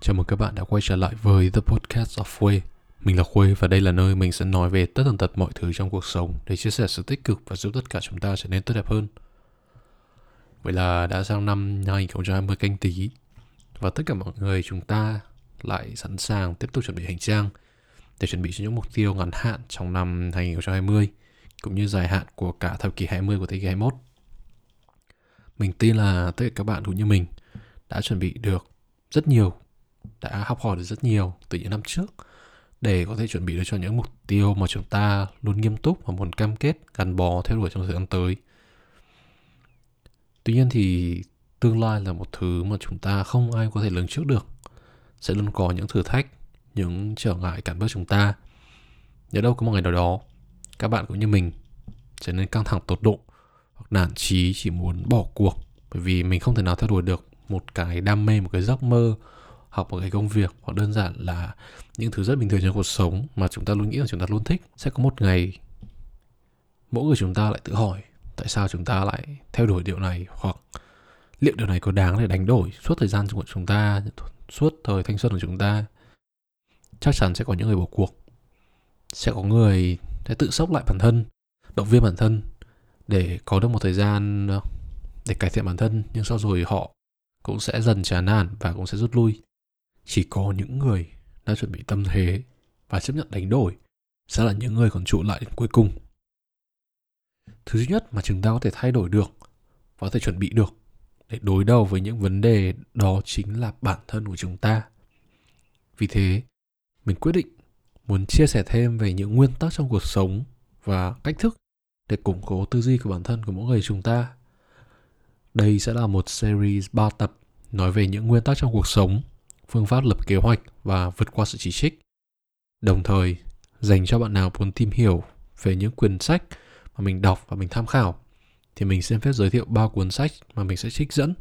Chào mừng các bạn đã quay trở lại với The Podcast of Khuê. Mình là Khuê và đây là nơi mình sẽ nói về tất tần tật mọi thứ trong cuộc sống để chia sẻ sự tích cực và giúp tất cả chúng ta trở nên tốt đẹp hơn. Vậy là đã sang năm 2020 canh tí và tất cả mọi người chúng ta lại sẵn sàng tiếp tục chuẩn bị hành trang để chuẩn bị cho những mục tiêu ngắn hạn trong năm 2020 cũng như dài hạn của cả thập kỷ 20 của thế kỷ 21. Mình tin là tất cả các bạn cũng như mình đã chuẩn bị được rất nhiều, đã học hỏi được rất nhiều từ những năm trước để có thể chuẩn bị được cho những mục tiêu mà chúng ta luôn nghiêm túc và muốn cam kết gắn bó theo đuổi trong thời gian tới. Tuy nhiên thì tương lai là một thứ mà chúng ta không ai có thể lường trước được. Sẽ luôn có những thử thách, những trở ngại cản bước chúng ta. Nhớ đâu có một ngày nào đó, các bạn cũng như mình trở nên căng thẳng tột độ hoặc nản chí chỉ muốn bỏ cuộc bởi vì mình không thể nào theo đuổi được một cái đam mê một cái giấc mơ học một cái công việc hoặc đơn giản là những thứ rất bình thường trong cuộc sống mà chúng ta luôn nghĩ là chúng ta luôn thích, sẽ có một ngày mỗi người chúng ta lại tự hỏi tại sao chúng ta lại theo đuổi điều này hoặc liệu điều này có đáng để đánh đổi suốt thời gian của chúng ta, suốt thời thanh xuân của chúng ta. Chắc chắn sẽ có những người bỏ cuộc, sẽ có người sẽ tự sốc lại bản thân, động viên bản thân để có được một thời gian ờ, để cải thiện bản thân, nhưng sau rồi họ cũng sẽ dần chán nản và cũng sẽ rút lui chỉ có những người đã chuẩn bị tâm thế và chấp nhận đánh đổi sẽ là những người còn trụ lại đến cuối cùng. Thứ duy nhất mà chúng ta có thể thay đổi được và có thể chuẩn bị được để đối đầu với những vấn đề đó chính là bản thân của chúng ta. Vì thế mình quyết định muốn chia sẻ thêm về những nguyên tắc trong cuộc sống và cách thức để củng cố tư duy của bản thân của mỗi người chúng ta. Đây sẽ là một series 3 tập nói về những nguyên tắc trong cuộc sống, phương pháp lập kế hoạch và vượt qua sự chỉ trích. Đồng thời, dành cho bạn nào muốn tìm hiểu về những quyển sách mà mình đọc và mình tham khảo thì mình xin phép giới thiệu ba cuốn sách mà mình sẽ trích dẫn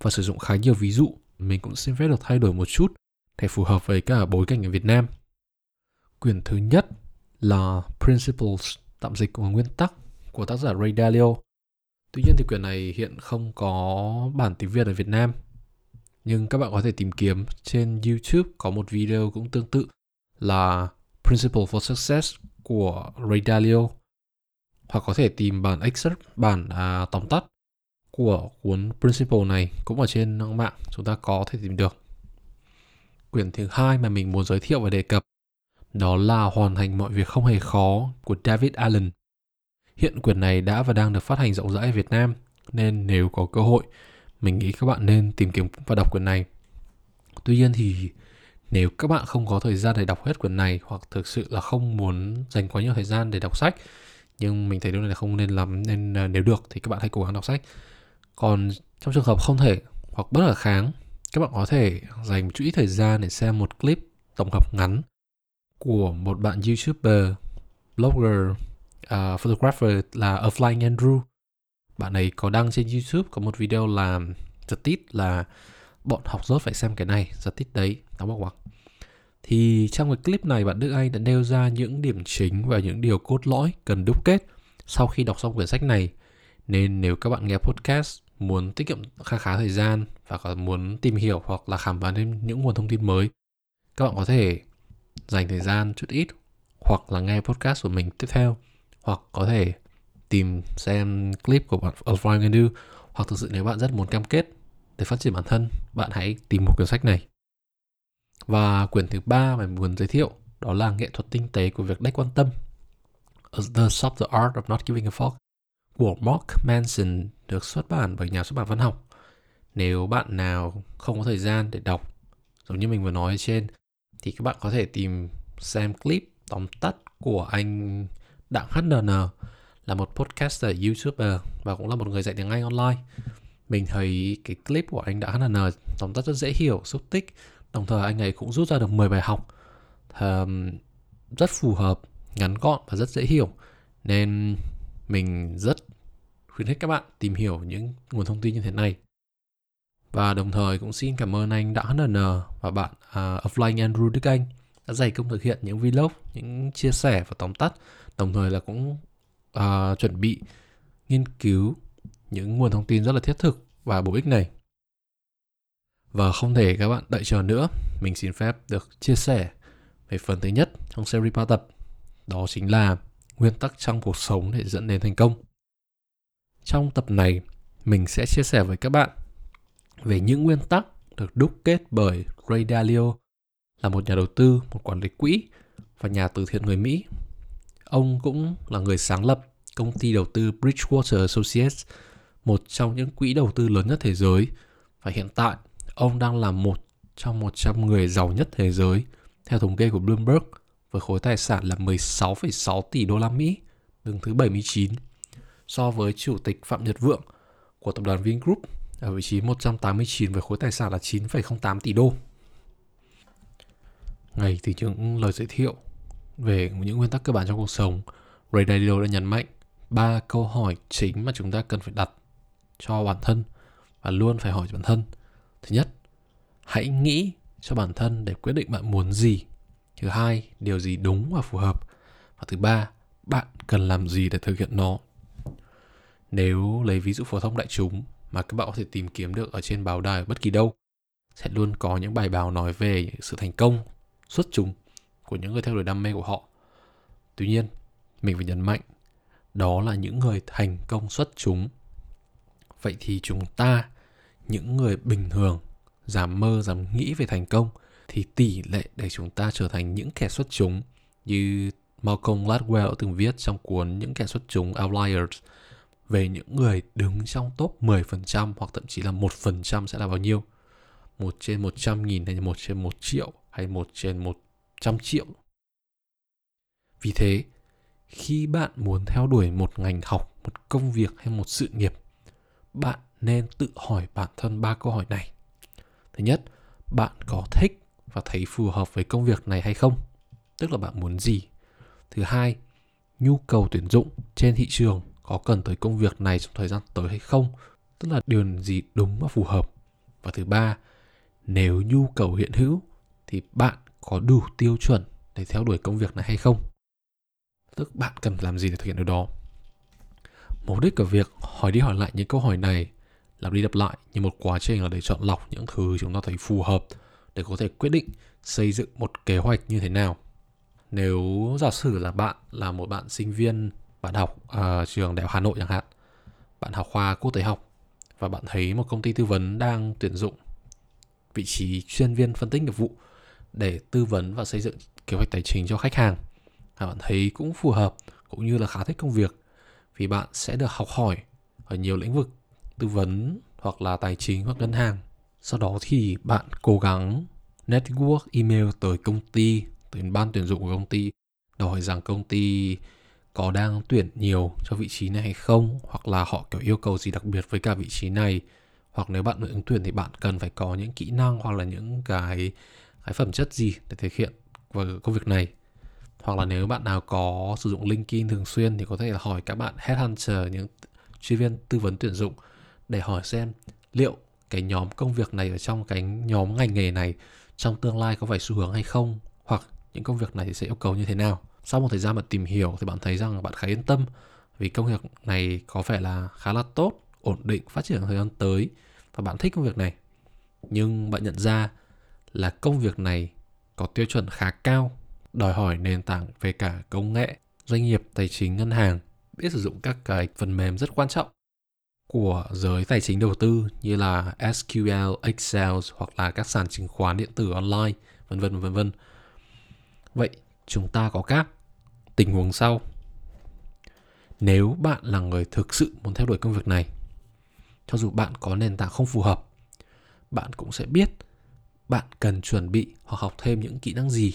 và sử dụng khá nhiều ví dụ. Mình cũng xin phép được thay đổi một chút để phù hợp với cả bối cảnh ở Việt Nam. Quyển thứ nhất là Principles, tạm dịch của nguyên tắc của tác giả Ray Dalio. Tuy nhiên thì quyển này hiện không có bản tiếng Việt ở Việt Nam. Nhưng các bạn có thể tìm kiếm trên YouTube có một video cũng tương tự là Principle for Success của Ray Dalio hoặc có thể tìm bản excerpt, bản à, tóm tắt của cuốn Principle này cũng ở trên mạng chúng ta có thể tìm được. Quyển thứ hai mà mình muốn giới thiệu và đề cập đó là Hoàn thành mọi việc không hề khó của David Allen. Hiện quyển này đã và đang được phát hành rộng rãi ở Việt Nam, nên nếu có cơ hội, mình nghĩ các bạn nên tìm kiếm và đọc quyển này. Tuy nhiên thì nếu các bạn không có thời gian để đọc hết quyển này hoặc thực sự là không muốn dành quá nhiều thời gian để đọc sách, nhưng mình thấy điều này là không nên làm nên nếu được thì các bạn hãy cố gắng đọc sách. Còn trong trường hợp không thể hoặc bất khả kháng, các bạn có thể dành một chút ít thời gian để xem một clip tổng hợp ngắn của một bạn YouTuber, blogger, uh, photographer là A Flying Andrew. Bạn ấy có đăng trên YouTube có một video là giật tít là bọn học rớt phải xem cái này, giật tít đấy, đóng bọc hoặc. Thì trong cái clip này bạn Đức Anh đã nêu ra những điểm chính và những điều cốt lõi cần đúc kết sau khi đọc xong quyển sách này. Nên nếu các bạn nghe podcast muốn tiết kiệm khá khá thời gian và có muốn tìm hiểu hoặc là khám phá thêm những nguồn thông tin mới, các bạn có thể dành thời gian chút ít hoặc là nghe podcast của mình tiếp theo hoặc có thể tìm xem clip của bạn Alfred Do, hoặc thực sự nếu bạn rất muốn cam kết để phát triển bản thân, bạn hãy tìm một quyển sách này. Và quyển thứ ba mà mình muốn giới thiệu, đó là nghệ thuật tinh tế của việc đếch quan tâm. The Softer Art of Not Giving a Fuck của Mark Manson được xuất bản bởi nhà xuất bản văn học. Nếu bạn nào không có thời gian để đọc, giống như mình vừa nói ở trên, thì các bạn có thể tìm xem clip tóm tắt của anh Đặng HNN là một podcaster, youtuber và cũng là một người dạy tiếng Anh online. Mình thấy cái clip của anh đã Đặng n tóm tắt rất dễ hiểu, xúc tích. Đồng thời anh ấy cũng rút ra được 10 bài học um, rất phù hợp, ngắn gọn và rất dễ hiểu. Nên mình rất khuyến khích các bạn tìm hiểu những nguồn thông tin như thế này. Và đồng thời cũng xin cảm ơn anh Đặng HNN và bạn uh, Offline Andrew Đức Anh đã dày công thực hiện những vlog, những chia sẻ và tóm tắt, đồng thời là cũng uh, chuẩn bị nghiên cứu những nguồn thông tin rất là thiết thực và bổ ích này. Và không thể các bạn đợi chờ nữa, mình xin phép được chia sẻ về phần thứ nhất trong series 3 tập. Đó chính là nguyên tắc trong cuộc sống để dẫn đến thành công. Trong tập này, mình sẽ chia sẻ với các bạn về những nguyên tắc được đúc kết bởi Ray Dalio là một nhà đầu tư, một quản lý quỹ và nhà từ thiện người Mỹ. Ông cũng là người sáng lập công ty đầu tư Bridgewater Associates, một trong những quỹ đầu tư lớn nhất thế giới. Và hiện tại, ông đang là một trong 100 người giàu nhất thế giới theo thống kê của Bloomberg với khối tài sản là 16,6 tỷ đô la Mỹ, đứng thứ 79, so với chủ tịch Phạm Nhật Vượng của tập đoàn Vingroup ở vị trí 189 với khối tài sản là 9,08 tỷ đô. Ngày thì những lời giới thiệu về những nguyên tắc cơ bản trong cuộc sống, Ray Dalio đã nhấn mạnh ba câu hỏi chính mà chúng ta cần phải đặt cho bản thân và luôn phải hỏi bản thân. Thứ nhất, hãy nghĩ cho bản thân để quyết định bạn muốn gì. Thứ hai, điều gì đúng và phù hợp. Và thứ ba, bạn cần làm gì để thực hiện nó. Nếu lấy ví dụ phổ thông đại chúng mà các bạn có thể tìm kiếm được ở trên báo đài bất kỳ đâu, sẽ luôn có những bài báo nói về sự thành công xuất chúng của những người theo đuổi đam mê của họ. Tuy nhiên, mình phải nhấn mạnh đó là những người thành công xuất chúng. Vậy thì chúng ta, những người bình thường, dám mơ, dám nghĩ về thành công thì tỷ lệ để chúng ta trở thành những kẻ xuất chúng như Malcolm Gladwell từng viết trong cuốn Những kẻ xuất chúng Outliers về những người đứng trong top 10% hoặc thậm chí là 1% sẽ là bao nhiêu? một trên 100 nghìn hay một trên 1 triệu hay một trên trăm triệu. Vì thế, khi bạn muốn theo đuổi một ngành học, một công việc hay một sự nghiệp, bạn nên tự hỏi bản thân ba câu hỏi này. Thứ nhất, bạn có thích và thấy phù hợp với công việc này hay không? Tức là bạn muốn gì? Thứ hai, nhu cầu tuyển dụng trên thị trường có cần tới công việc này trong thời gian tới hay không? Tức là điều gì đúng và phù hợp. Và thứ ba, nếu nhu cầu hiện hữu thì bạn có đủ tiêu chuẩn để theo đuổi công việc này hay không? Tức bạn cần làm gì để thực hiện điều đó? Mục đích của việc hỏi đi hỏi lại những câu hỏi này lặp đi lặp lại như một quá trình là để chọn lọc những thứ chúng ta thấy phù hợp để có thể quyết định xây dựng một kế hoạch như thế nào. Nếu giả sử là bạn là một bạn sinh viên, bạn học ở trường đại học hà nội chẳng hạn, bạn học khoa quốc tế học và bạn thấy một công ty tư vấn đang tuyển dụng vị trí chuyên viên phân tích nghiệp vụ để tư vấn và xây dựng kế hoạch tài chính cho khách hàng. Bạn thấy cũng phù hợp cũng như là khá thích công việc vì bạn sẽ được học hỏi ở nhiều lĩnh vực, tư vấn hoặc là tài chính hoặc ngân hàng. Sau đó thì bạn cố gắng network email tới công ty, tới ban tuyển dụng của công ty, đòi rằng công ty có đang tuyển nhiều cho vị trí này hay không, hoặc là họ kiểu yêu cầu gì đặc biệt với cả vị trí này. Hoặc nếu bạn ứng tuyển thì bạn cần phải có những kỹ năng hoặc là những cái cái phẩm chất gì để thực hiện và công việc này? Hoặc là nếu bạn nào có sử dụng LinkedIn thường xuyên thì có thể là hỏi các bạn headhunter, những chuyên viên tư vấn tuyển dụng để hỏi xem liệu cái nhóm công việc này ở trong cái nhóm ngành nghề này trong tương lai có phải xu hướng hay không? Hoặc những công việc này thì sẽ yêu cầu như thế nào? Sau một thời gian mà tìm hiểu thì bạn thấy rằng bạn khá yên tâm vì công việc này có vẻ là khá là tốt, ổn định, phát triển thời gian tới và bạn thích công việc này. Nhưng bạn nhận ra là công việc này có tiêu chuẩn khá cao đòi hỏi nền tảng về cả công nghệ doanh nghiệp tài chính ngân hàng biết sử dụng các cái phần mềm rất quan trọng của giới tài chính đầu tư như là SQL, Excel hoặc là các sàn chứng khoán điện tử online, vân vân vân vân. Vậy chúng ta có các tình huống sau. Nếu bạn là người thực sự muốn theo đuổi công việc này cho dù bạn có nền tảng không phù hợp bạn cũng sẽ biết bạn cần chuẩn bị hoặc học thêm những kỹ năng gì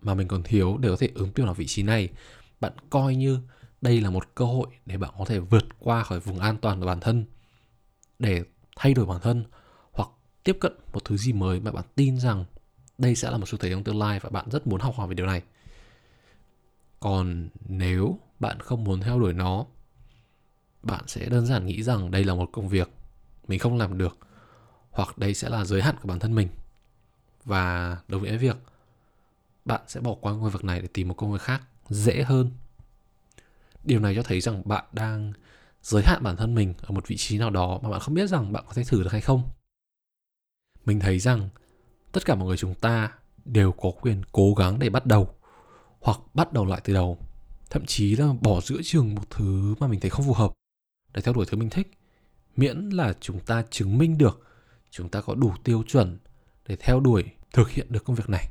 mà mình còn thiếu để có thể ứng tuyển vào vị trí này? Bạn coi như đây là một cơ hội để bạn có thể vượt qua khỏi vùng an toàn của bản thân để thay đổi bản thân hoặc tiếp cận một thứ gì mới mà bạn tin rằng đây sẽ là một xu thế trong tương lai và bạn rất muốn học hỏi về điều này. Còn nếu bạn không muốn theo đuổi nó, bạn sẽ đơn giản nghĩ rằng đây là một công việc mình không làm được hoặc đây sẽ là giới hạn của bản thân mình. Và đồng nghĩa với việc bạn sẽ bỏ qua công việc này để tìm một công việc khác dễ hơn. Điều này cho thấy rằng bạn đang giới hạn bản thân mình ở một vị trí nào đó mà bạn không biết rằng bạn có thể thử được hay không. Mình thấy rằng tất cả mọi người chúng ta đều có quyền cố gắng để bắt đầu, hoặc bắt đầu lại từ đầu. Thậm chí là bỏ giữa chừng một thứ mà mình thấy không phù hợp để theo đuổi thứ mình thích, miễn là chúng ta chứng minh được chúng ta có đủ tiêu chuẩn để theo đuổi thực hiện được công việc này.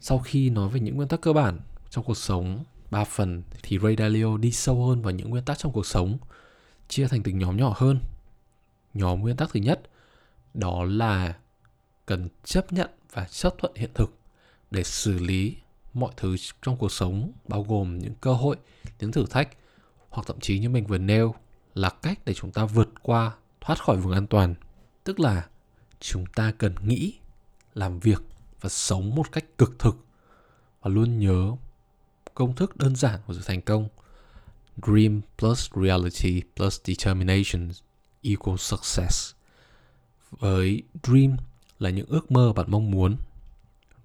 Sau khi nói về những nguyên tắc cơ bản trong cuộc sống, ba phần thì Ray Dalio đi sâu hơn vào những nguyên tắc trong cuộc sống, chia thành từng nhóm nhỏ hơn. Nhóm nguyên tắc thứ nhất, đó là cần chấp nhận và chấp thuận hiện thực để xử lý mọi thứ trong cuộc sống, bao gồm những cơ hội, những thử thách, hoặc thậm chí như mình vừa nêu là cách để chúng ta vượt qua, thoát khỏi vùng an toàn. Tức là chúng ta cần nghĩ, làm việc và sống một cách cực thực và luôn nhớ công thức đơn giản của sự thành công. Dream plus reality plus determination equals success. Với dream là những ước mơ bạn mong muốn.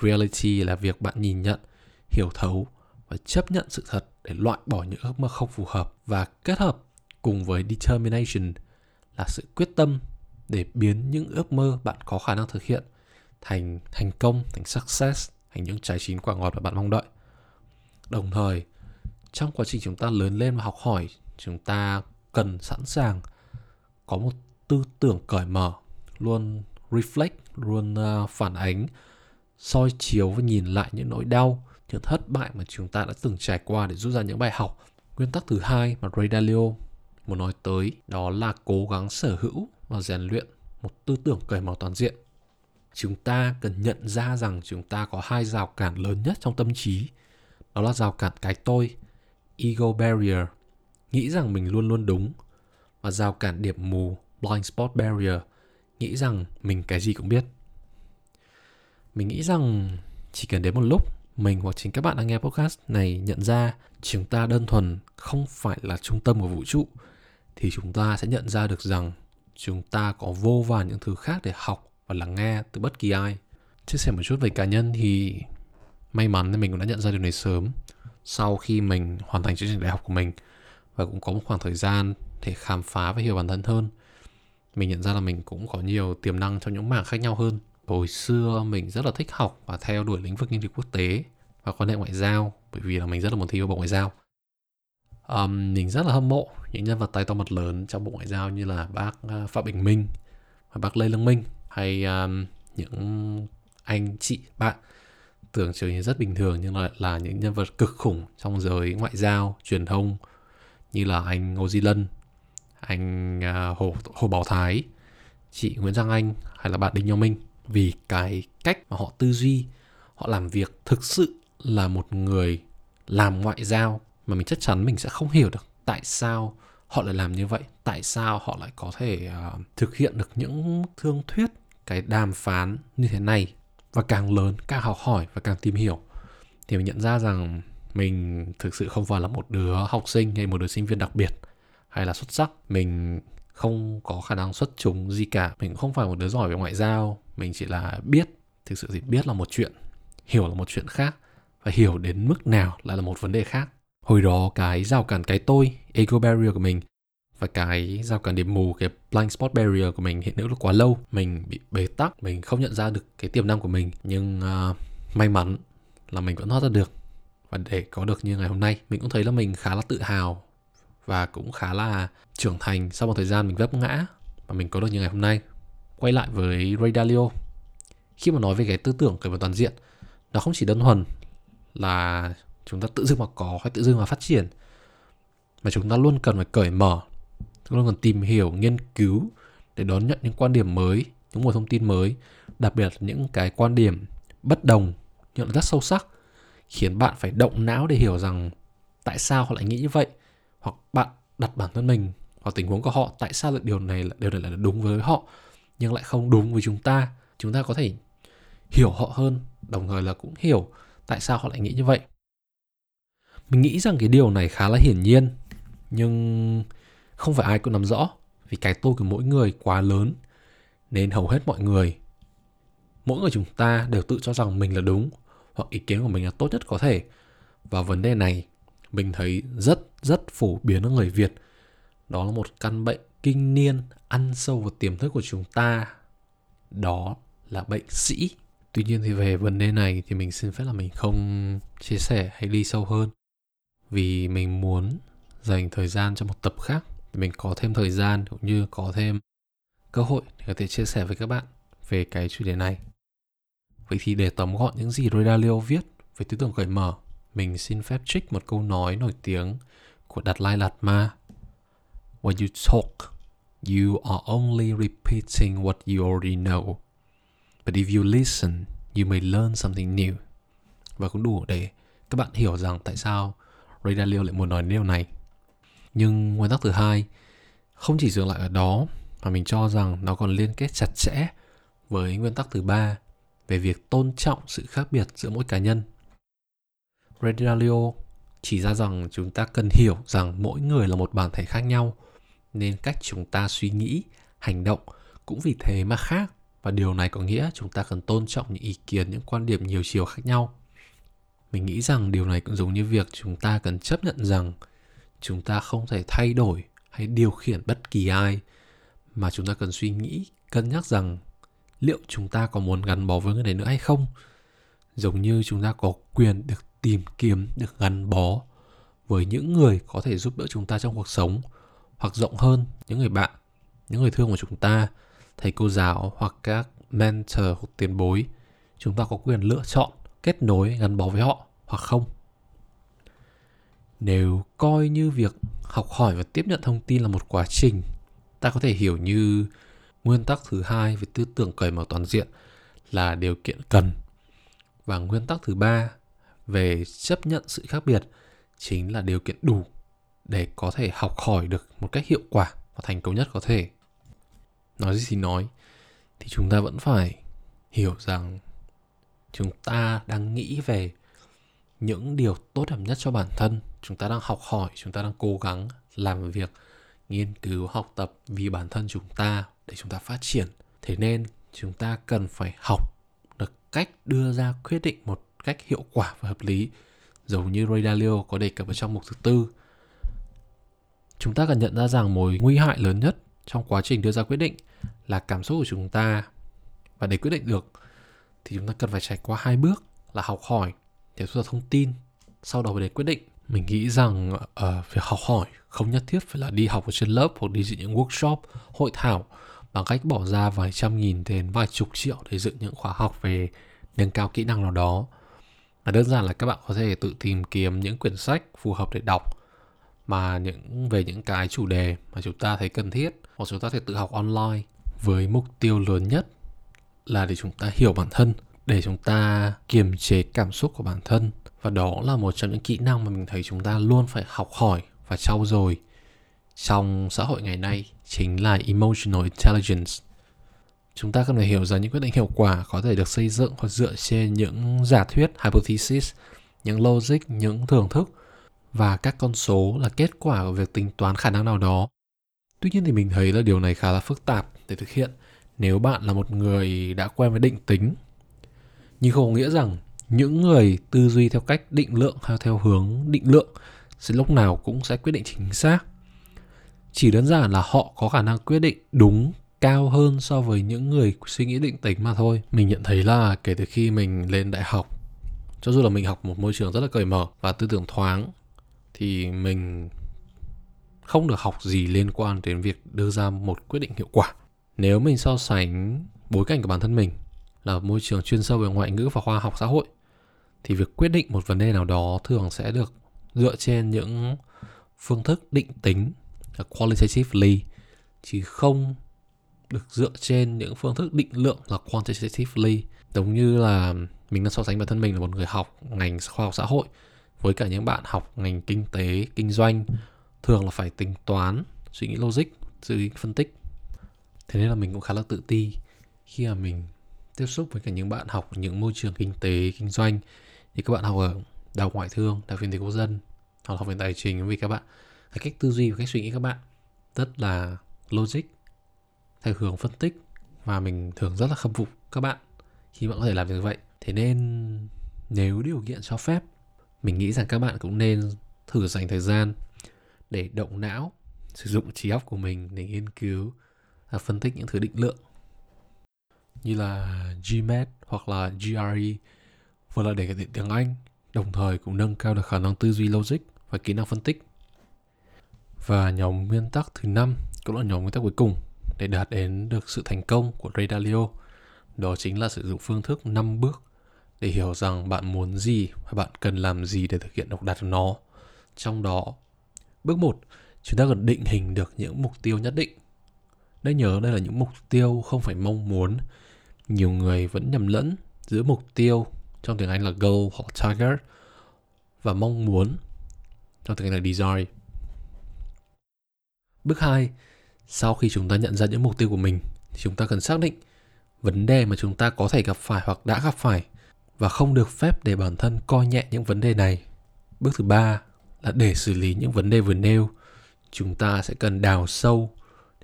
Reality là việc bạn nhìn nhận, hiểu thấu và chấp nhận sự thật để loại bỏ những ước mơ không phù hợp và kết hợp cùng với determination là sự quyết tâm để biến những ước mơ bạn có khả năng thực hiện thành thành công, thành success, thành những trái chín quả ngọt mà bạn mong đợi. Đồng thời, trong quá trình chúng ta lớn lên và học hỏi, chúng ta cần sẵn sàng có một tư tưởng cởi mở, luôn reflect, luôn uh, phản ánh, soi chiếu và nhìn lại những nỗi đau, những thất bại mà chúng ta đã từng trải qua để rút ra những bài học. Nguyên tắc thứ hai mà Ray Dalio muốn nói tới đó là cố gắng sở hữu và rèn luyện một tư tưởng cởi mở toàn diện. Chúng ta cần nhận ra rằng chúng ta có hai rào cản lớn nhất trong tâm trí. Đó là rào cản cái tôi, ego barrier, nghĩ rằng mình luôn luôn đúng và rào cản điểm mù, blind spot barrier, nghĩ rằng mình cái gì cũng biết. Mình nghĩ rằng chỉ cần đến một lúc mình hoặc chính các bạn đang nghe podcast này nhận ra chúng ta đơn thuần không phải là trung tâm của vũ trụ thì chúng ta sẽ nhận ra được rằng chúng ta có vô vàn những thứ khác để học và lắng nghe từ bất kỳ ai. Chia sẻ một chút về cá nhân thì may mắn thì mình cũng đã nhận ra điều này sớm, sau khi mình hoàn thành chương trình đại học của mình và cũng có một khoảng thời gian để khám phá và hiểu bản thân hơn. Mình nhận ra là mình cũng có nhiều tiềm năng trong những mảng khác nhau hơn. Hồi xưa mình rất là thích học và theo đuổi lĩnh vực nghiên cứu quốc tế và quan hệ ngoại giao, bởi vì là mình rất là muốn thi vào bộ ngoại giao um, mình rất là hâm mộ những nhân vật tay to mặt lớn trong bộ ngoại giao như là bác ờ, phạm bình minh và bác lê lương minh hay um, những anh chị bạn tưởng chừng như rất bình thường nhưng lại là những nhân vật cực khủng trong giới ngoại giao truyền thông như là anh ngô di lân anh uh, hồ hồ bảo thái chị nguyễn giang anh hay là bạn đinh nho minh. Vì cái cách mà họ tư duy họ làm việc thực sự là một người làm ngoại giao mà mình chắc chắn mình sẽ không hiểu được tại sao họ lại làm như vậy tại sao họ lại có thể uh, thực hiện được những thương thuyết cái đàm phán như thế này. Và càng lớn càng học hỏi và càng tìm hiểu. Thì mình nhận ra rằng mình thực sự không phải là một đứa học sinh hay một đứa sinh viên đặc biệt hay là xuất sắc. Mình không có khả năng xuất chúng gì cả. Mình cũng không phải một đứa giỏi về ngoại giao. Mình chỉ là biết thực sự thì biết là một chuyện hiểu là một chuyện khác và hiểu đến mức nào lại là một vấn đề khác hồi đó cái rào cản cái tôi ego barrier của mình và cái rào cản điểm mù cái blind spot barrier của mình hiện hữu là quá lâu. Mình bị bế tắc mình không nhận ra được cái tiềm năng của mình. Nhưng uh, may mắn là mình vẫn thoát ra được. Và để có được như ngày hôm nay mình cũng thấy là mình khá là tự hào và cũng khá là trưởng thành sau một thời gian mình vấp ngã. Và mình có được như ngày hôm nay. Quay lại với Ray Dalio. Khi mà nói về cái tư tưởng cởi mở toàn diện nó không chỉ đơn thuần là chúng ta tự dưng mà có hay tự dưng mà phát triển. Mà chúng ta luôn cần phải cởi mở, chúng ta luôn cần tìm hiểu, nghiên cứu để đón nhận những quan điểm mới, những nguồn thông tin mới, đặc biệt là những cái quan điểm bất đồng nhận rất sâu sắc, khiến bạn phải động não để hiểu rằng tại sao họ lại nghĩ như vậy, hoặc bạn đặt bản thân mình vào tình huống của họ, tại sao lại điều này là điều này là đúng với họ, nhưng lại không đúng với chúng ta. Chúng ta có thể hiểu họ hơn, đồng thời là cũng hiểu tại sao họ lại nghĩ như vậy mình nghĩ rằng cái điều này khá là hiển nhiên, nhưng không phải ai cũng nắm rõ, vì cái tôi của mỗi người quá lớn, nên hầu hết mọi người, mỗi người chúng ta đều tự cho rằng mình là đúng, hoặc ý kiến của mình là tốt nhất có thể. Và vấn đề này, mình thấy rất rất phổ biến ở người việt. Đó là một căn bệnh kinh niên ăn sâu vào tiềm thức của chúng ta. Đó là bệnh sĩ. Tuy nhiên thì về vấn đề này thì mình xin phép là mình không chia sẻ hay đi sâu hơn vì mình muốn dành thời gian cho một tập khác để mình có thêm thời gian cũng như có thêm cơ hội để có thể chia sẻ với các bạn về cái chủ đề này vậy thì để tóm gọn những gì Ray Dalio viết về tư tưởng cởi mở mình xin phép trích một câu nói nổi tiếng của Đạt Lai Lạt Ma When you talk, you are only repeating what you already know. But if you listen, you may learn something new. Và cũng đủ để các bạn hiểu rằng tại sao Ray Dalio lại muốn nói điều này. Nhưng nguyên tắc thứ hai không chỉ dừng lại ở đó mà mình cho rằng nó còn liên kết chặt chẽ với nguyên tắc thứ ba về việc tôn trọng sự khác biệt giữa mỗi cá nhân. Ray Dalio chỉ ra rằng chúng ta cần hiểu rằng mỗi người là một bản thể khác nhau nên cách chúng ta suy nghĩ, hành động cũng vì thế mà khác và điều này có nghĩa chúng ta cần tôn trọng những ý kiến, những quan điểm nhiều chiều khác nhau. Mình nghĩ rằng điều này cũng giống như việc chúng ta cần chấp nhận rằng chúng ta không thể thay đổi hay điều khiển bất kỳ ai mà chúng ta cần suy nghĩ, cân nhắc rằng liệu chúng ta có muốn gắn bó với người này nữa hay không. Giống như chúng ta có quyền được tìm kiếm, được gắn bó với những người có thể giúp đỡ chúng ta trong cuộc sống hoặc rộng hơn những người bạn, những người thương của chúng ta, thầy cô giáo hoặc các mentor hoặc tiền bối, chúng ta có quyền lựa chọn kết nối gắn bó với họ hoặc không. Nếu coi như việc học hỏi và tiếp nhận thông tin là một quá trình, ta có thể hiểu như nguyên tắc thứ hai về tư tưởng cởi mở toàn diện là điều kiện cần và nguyên tắc thứ ba về chấp nhận sự khác biệt chính là điều kiện đủ để có thể học hỏi được một cách hiệu quả và thành công nhất có thể nói gì thì nói thì chúng ta vẫn phải hiểu rằng chúng ta đang nghĩ về những điều tốt đẹp nhất cho bản thân. Chúng ta đang học hỏi, chúng ta đang cố gắng làm việc, nghiên cứu, học tập vì bản thân chúng ta để chúng ta phát triển. Thế nên chúng ta cần phải học được cách đưa ra quyết định một cách hiệu quả và hợp lý. Giống như Ray Dalio có đề cập ở trong mục thứ tư, chúng ta cần nhận ra rằng mối nguy hại lớn nhất trong quá trình đưa ra quyết định là cảm xúc của chúng ta. Và để quyết định được thì chúng ta cần phải trải qua hai bước là học hỏi để thu thập thông tin sau đó để quyết định. Mình nghĩ rằng uh, việc học hỏi không nhất thiết phải là đi học ở trên lớp hoặc đi dự những workshop hội thảo bằng cách bỏ ra vài trăm nghìn đến vài chục triệu để dựng những khóa học về nâng cao kỹ năng nào đó. Mà đơn giản là các bạn có thể tự tìm kiếm những quyển sách phù hợp để đọc mà những về những cái chủ đề mà chúng ta thấy cần thiết hoặc chúng ta thể tự học online với mục tiêu lớn nhất là để chúng ta hiểu bản thân, để chúng ta kiềm chế cảm xúc của bản thân. Và đó là một trong những kỹ năng mà mình thấy chúng ta luôn phải học hỏi và trau dồi trong xã hội ngày nay, chính là emotional intelligence. Chúng ta cần phải hiểu rằng những quyết định hiệu quả có thể được xây dựng hoặc dựa trên những giả thuyết, hypothesis, những logic, những thưởng thức và các con số là kết quả của việc tính toán khả năng nào đó. Tuy nhiên thì mình thấy là điều này khá là phức tạp để thực hiện nếu bạn là một người đã quen với định tính. Nhưng không có nghĩa rằng những người tư duy theo cách định lượng hay theo hướng định lượng sẽ lúc nào cũng sẽ quyết định chính xác. Chỉ đơn giản là họ có khả năng quyết định đúng cao hơn so với những người suy nghĩ định tính mà thôi. Mình nhận thấy là kể từ khi mình lên đại học, cho dù là mình học một môi trường rất là cởi mở và tư tưởng thoáng thì mình không được học gì liên quan đến việc đưa ra một quyết định hiệu quả nếu mình so sánh bối cảnh của bản thân mình là môi trường chuyên sâu về ngoại ngữ và khoa học xã hội, thì việc quyết định một vấn đề nào đó thường sẽ được dựa trên những phương thức định tính là qualitatively, chứ không được dựa trên những phương thức định lượng là quantitatively. Giống như là mình đang so sánh bản thân mình là một người học ngành khoa học xã hội với cả những bạn học ngành kinh tế, kinh doanh, thường là phải tính toán suy nghĩ logic, suy nghĩ phân tích thế nên là mình cũng khá là tự ti khi mà mình tiếp xúc với cả những bạn học những môi trường kinh tế, kinh doanh. Thì các bạn học ở đại ngoại thương, đại kinh tế quốc dân, hoặc học về tài chính, vì các bạn, cái cách tư duy và cách suy nghĩ các bạn rất là logic, theo hướng phân tích và mình thường rất là khâm phục các bạn khi bạn có thể làm như vậy. Thế nên nếu điều kiện cho phép, mình nghĩ rằng các bạn cũng nên thử dành thời gian để động não, sử dụng trí óc của mình để nghiên cứu là phân tích những thứ định lượng như là GMAT hoặc là GRE vừa là để cải thiện tiếng Anh, đồng thời cũng nâng cao được khả năng tư duy logic và kỹ năng phân tích. Và nhóm nguyên tắc thứ năm cũng là nhóm nguyên tắc cuối cùng để đạt đến được sự thành công của Ray Dalio. Đó chính là sử dụng phương thức 5 bước để hiểu rằng bạn muốn gì và bạn cần làm gì để thực hiện độc đạt được nó. Trong đó, bước 1, chúng ta cần định hình được những mục tiêu nhất định đã nhớ đây là những mục tiêu không phải mong muốn. Nhiều người vẫn nhầm lẫn giữa mục tiêu trong tiếng Anh là goal hoặc target và mong muốn trong tiếng Anh là desire. Bước 2, sau khi chúng ta nhận ra những mục tiêu của mình thì chúng ta cần xác định vấn đề mà chúng ta có thể gặp phải hoặc đã gặp phải và không được phép để bản thân coi nhẹ những vấn đề này. Bước thứ ba là để xử lý những vấn đề vừa nêu, chúng ta sẽ cần đào sâu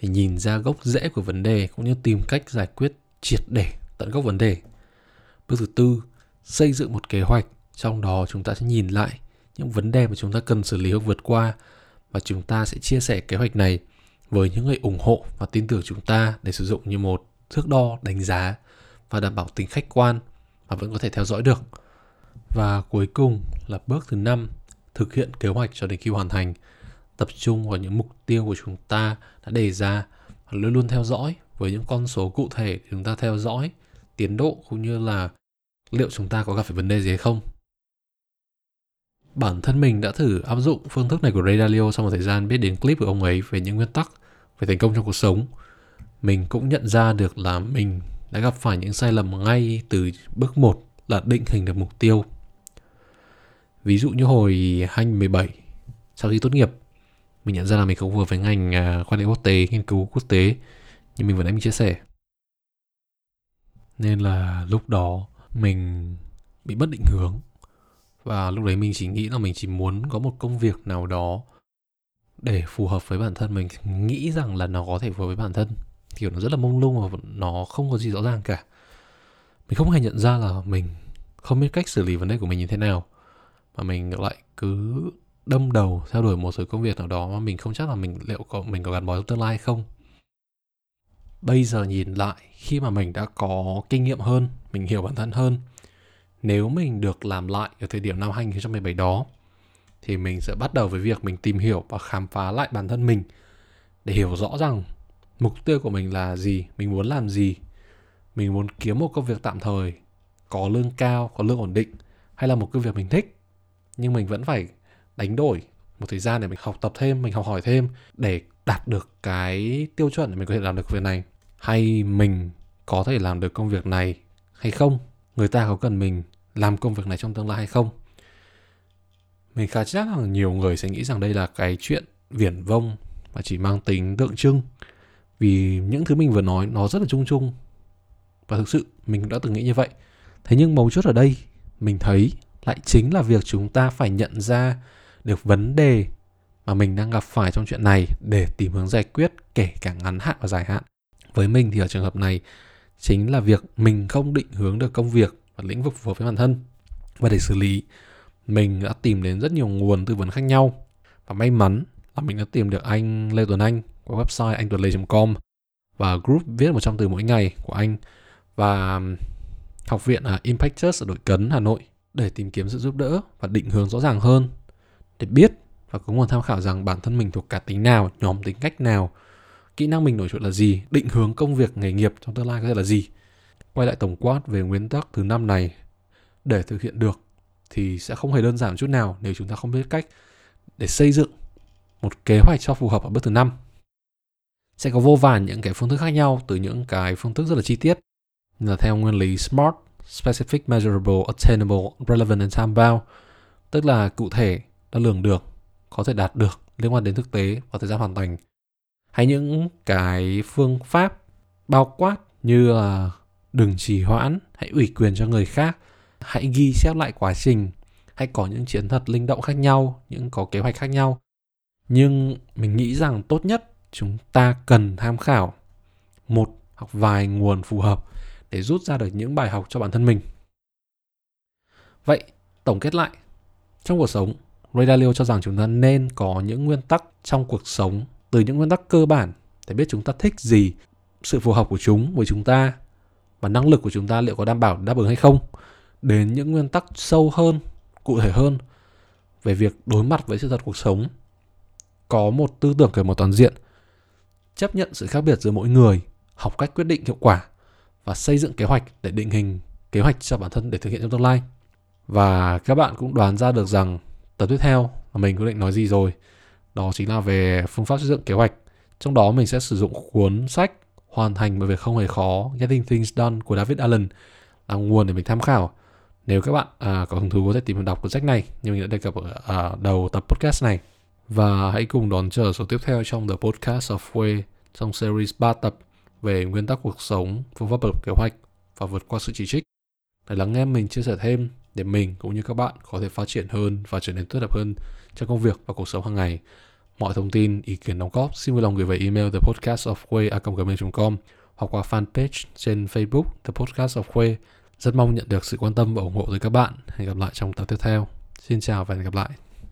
để nhìn ra gốc rễ của vấn đề cũng như tìm cách giải quyết triệt để tận gốc vấn đề. Bước thứ tư, xây dựng một kế hoạch, trong đó chúng ta sẽ nhìn lại những vấn đề mà chúng ta cần xử lý hoặc vượt qua và chúng ta sẽ chia sẻ kế hoạch này với những người ủng hộ và tin tưởng chúng ta để sử dụng như một thước đo đánh giá và đảm bảo tính khách quan mà vẫn có thể theo dõi được. Và cuối cùng là bước thứ năm, thực hiện kế hoạch cho đến khi hoàn thành, tập trung vào những mục tiêu của chúng ta đã đề ra và luôn luôn theo dõi với những con số cụ thể để chúng ta theo dõi tiến độ cũng như là liệu chúng ta có gặp phải vấn đề gì hay không. Bản thân mình đã thử áp dụng phương thức này của Ray Dalio sau một thời gian biết đến clip của ông ấy về những nguyên tắc về thành công trong cuộc sống. Mình cũng nhận ra được là mình đã gặp phải những sai lầm ngay từ bước 1 là định hình được mục tiêu. Ví dụ như hồi 2017, sau khi tốt nghiệp, mình nhận ra là mình không vừa với ngành à, quan hệ quốc tế, nghiên cứu quốc tế, nhưng mình vẫn nãy mình chia sẻ. Nên là lúc đó mình bị mất định hướng. Và lúc đấy mình chỉ nghĩ là mình chỉ muốn có một công việc nào đó để phù hợp với bản thân. Mình nghĩ rằng là nó có thể phù hợp với bản thân. Kiểu nó rất là mông lung và nó không có gì rõ ràng cả. Mình không hề nhận ra là mình không biết cách xử lý vấn đề của mình như thế nào. Mà mình lại cứ đâm đầu theo đuổi một số công việc nào đó mà mình không chắc là mình liệu có, mình có gắn bó trong tương lai không? Bây giờ nhìn lại, khi mà mình đã có kinh nghiệm hơn, mình hiểu bản thân hơn, nếu mình được làm lại ở thời điểm năm 2017 đó, thì mình sẽ bắt đầu với việc mình tìm hiểu và khám phá lại bản thân mình để hiểu rõ rằng mục tiêu của mình là gì, mình muốn làm gì, mình muốn kiếm một công việc tạm thời, có lương cao, có lương ổn định, hay là một công việc mình thích, nhưng mình vẫn phải đánh đổi một thời gian để mình học tập thêm, mình học hỏi thêm để đạt được cái tiêu chuẩn để mình có thể làm được việc này. Hay mình có thể làm được công việc này hay không? Người ta có cần mình làm công việc này trong tương lai hay không? Mình khá chắc là nhiều người sẽ nghĩ rằng đây là cái chuyện viển vông và chỉ mang tính tượng trưng. Vì những thứ mình vừa nói, nó rất là chung chung. Và thực sự, mình cũng đã từng nghĩ như vậy. Thế nhưng mấu chốt ở đây, mình thấy lại chính là việc chúng ta phải nhận ra được vấn đề mà mình đang gặp phải trong chuyện này để tìm hướng giải quyết, kể cả ngắn hạn và dài hạn. Với mình thì ở trường hợp này chính là việc mình không định hướng được công việc và lĩnh vực phù hợp với bản thân. Và để xử lý, mình đã tìm đến rất nhiều nguồn tư vấn khác nhau. Và may mắn là mình đã tìm được anh Lê Tuấn Anh qua website anh tuấn com và group viết 100 từ mỗi ngày của anh và học viện à, Impactus ở đội Cấn, Hà Nội để tìm kiếm sự giúp đỡ và định hướng rõ ràng hơn để biết và có nguồn tham khảo rằng bản thân mình thuộc cả tính nào, nhóm tính cách nào, kỹ năng mình nổi trội là gì, định hướng công việc nghề nghiệp trong tương lai có thể là gì. Quay lại tổng quát về nguyên tắc thứ năm này để thực hiện được thì sẽ không hề đơn giản chút nào nếu chúng ta không biết cách để xây dựng một kế hoạch cho phù hợp ở bước thứ năm. Sẽ có vô vàn những cái phương thức khác nhau từ những cái phương thức rất là chi tiết. Như là theo nguyên lý SMART Specific, Measurable, Attainable, Relevant and Time Bound tức là cụ thể, đã lường được, có thể đạt được, liên quan đến thực tế và thời gian hoàn thành hay những cái phương pháp bao quát như là đừng trì hoãn, hãy ủy quyền cho người khác, hãy ghi chép lại quá trình, hãy có những chiến thuật linh động khác nhau, những có kế hoạch khác nhau. Nhưng mình nghĩ rằng tốt nhất chúng ta cần tham khảo một hoặc vài nguồn phù hợp để rút ra được những bài học cho bản thân mình. Vậy, tổng kết lại, trong cuộc sống, Ray Dalio cho rằng chúng ta nên có những nguyên tắc trong cuộc sống từ những nguyên tắc cơ bản để biết chúng ta thích gì, sự phù hợp của chúng với chúng ta và năng lực của chúng ta liệu có đảm bảo đáp ứng hay không đến những nguyên tắc sâu hơn cụ thể hơn về việc đối mặt với sự thật cuộc sống. Có một tư tưởng cởi mở toàn diện chấp nhận sự khác biệt giữa mỗi người học cách quyết định hiệu quả và xây dựng kế hoạch để định hình kế hoạch cho bản thân để thực hiện trong tương lai. Và các bạn cũng đoán ra được rằng tập tiếp theo mà mình quyết định nói gì rồi. Đó chính là về phương pháp xây dựng kế hoạch. Trong đó mình sẽ sử dụng cuốn sách hoàn thành bởi việc không hề khó Getting Things Done của David Allen là nguồn để mình tham khảo. Nếu các bạn à, có hứng thú có thể tìm đọc cuốn sách này như mình đã đề cập ở à, đầu tập podcast này. Và hãy cùng đón chờ số tiếp theo trong The Podcast of Way trong series 3 tập về nguyên tắc cuộc sống, phương pháp lập kế hoạch và vượt qua sự chỉ trích. Để lắng nghe mình chia sẻ thêm để mình cũng như các bạn có thể phát triển hơn và trở nên tốt đẹp hơn trong công việc và cuộc sống hàng ngày. Mọi thông tin, ý kiến đóng góp xin vui lòng gửi về email thepodcastofque@gmail.com hoặc qua fanpage trên Facebook The Podcast of Quay. Rất mong nhận được sự quan tâm và ủng hộ từ các bạn. Hẹn gặp lại trong tập tiếp theo. Xin chào và hẹn gặp lại.